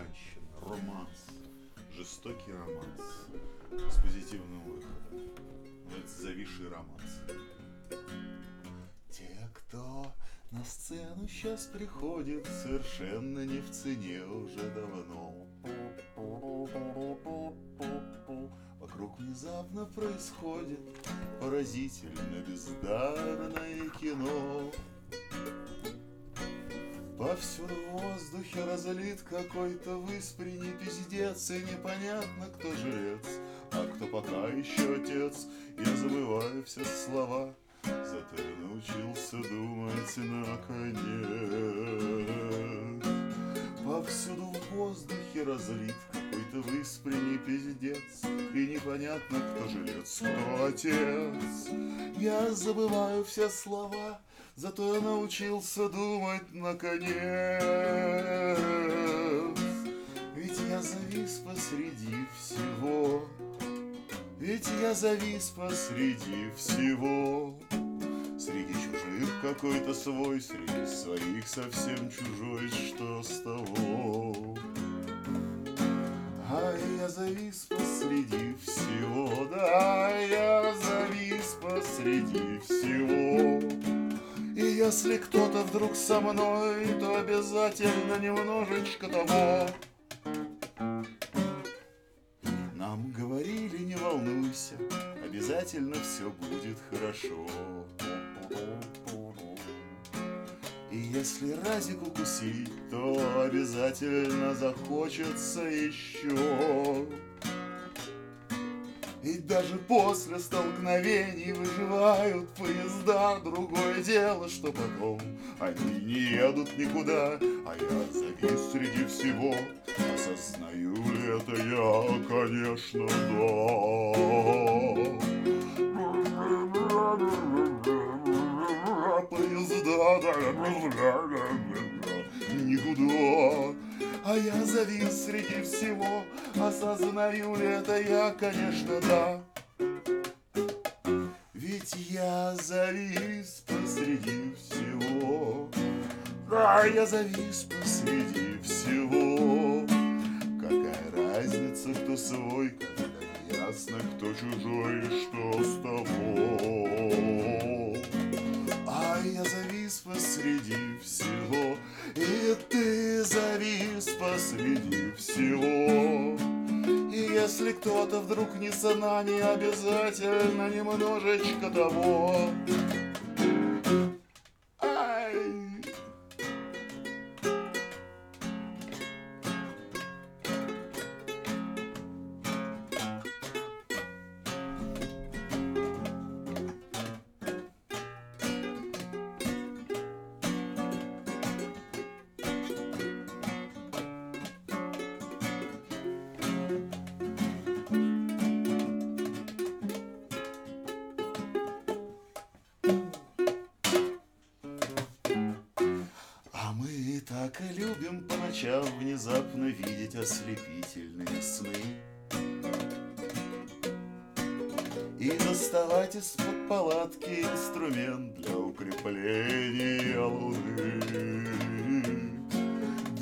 женщина, романс, жестокий романс с позитивным выходом. Но это зависший романс. Те, кто на сцену сейчас приходит, совершенно не в цене уже давно. Вокруг внезапно происходит поразительно бездарное кино. Повсюду в воздухе разлит какой-то выспренний пиздец, И непонятно, кто жрец, а кто пока еще отец. Я забываю все слова, зато я научился думать наконец. Повсюду в воздухе разлит какой-то выспренний пиздец, И непонятно, кто жилец, кто отец. Я забываю все слова, Зато научился думать наконец. Ведь я завис посреди всего. Ведь я завис посреди всего. Среди чужих какой-то свой, среди своих совсем чужой, что с того? А я завис посреди всего, да, я завис посреди всего. И если кто-то вдруг со мной, то обязательно немножечко того. Нам говорили, не волнуйся, обязательно все будет хорошо. И если разик укусить, то обязательно захочется еще. И даже после столкновений выживают поезда. Другое дело, что потом они не едут никуда А я завис среди всего. Осознаю ли это я, конечно, да. Поезда, никуда а я завис среди всего. Осознаю ли это я, конечно, да. Ведь я завис посреди всего. Да, я завис посреди если кто-то вдруг не со нами Обязательно немножечко того так и любим по ночам внезапно видеть ослепительные сны. И доставать из-под палатки инструмент для укрепления луны.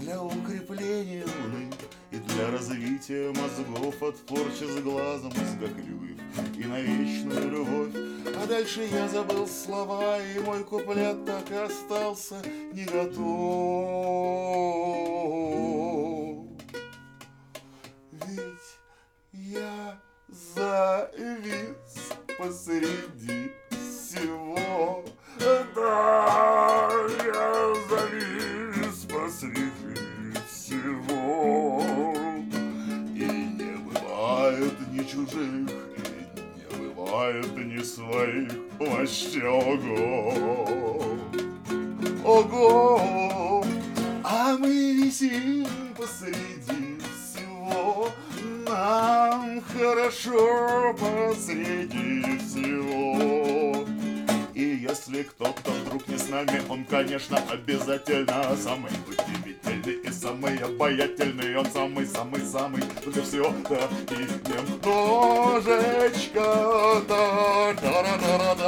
Для укрепления луны для развития мозгов От порчи с глазом мозгоклюев и на вечную любовь. А дальше я забыл слова И мой куплет так и остался не готов Ведь я завис посреди всего. Да, бывает ни своих. Вообще ого! А мы висим посреди всего. Нам хорошо посреди всего. И если кто-то вдруг не с нами Он, конечно, обязательно Самый ты и самый обаятельный, он самый-самый-самый, только все да и немножечко, да, да, да, да, да.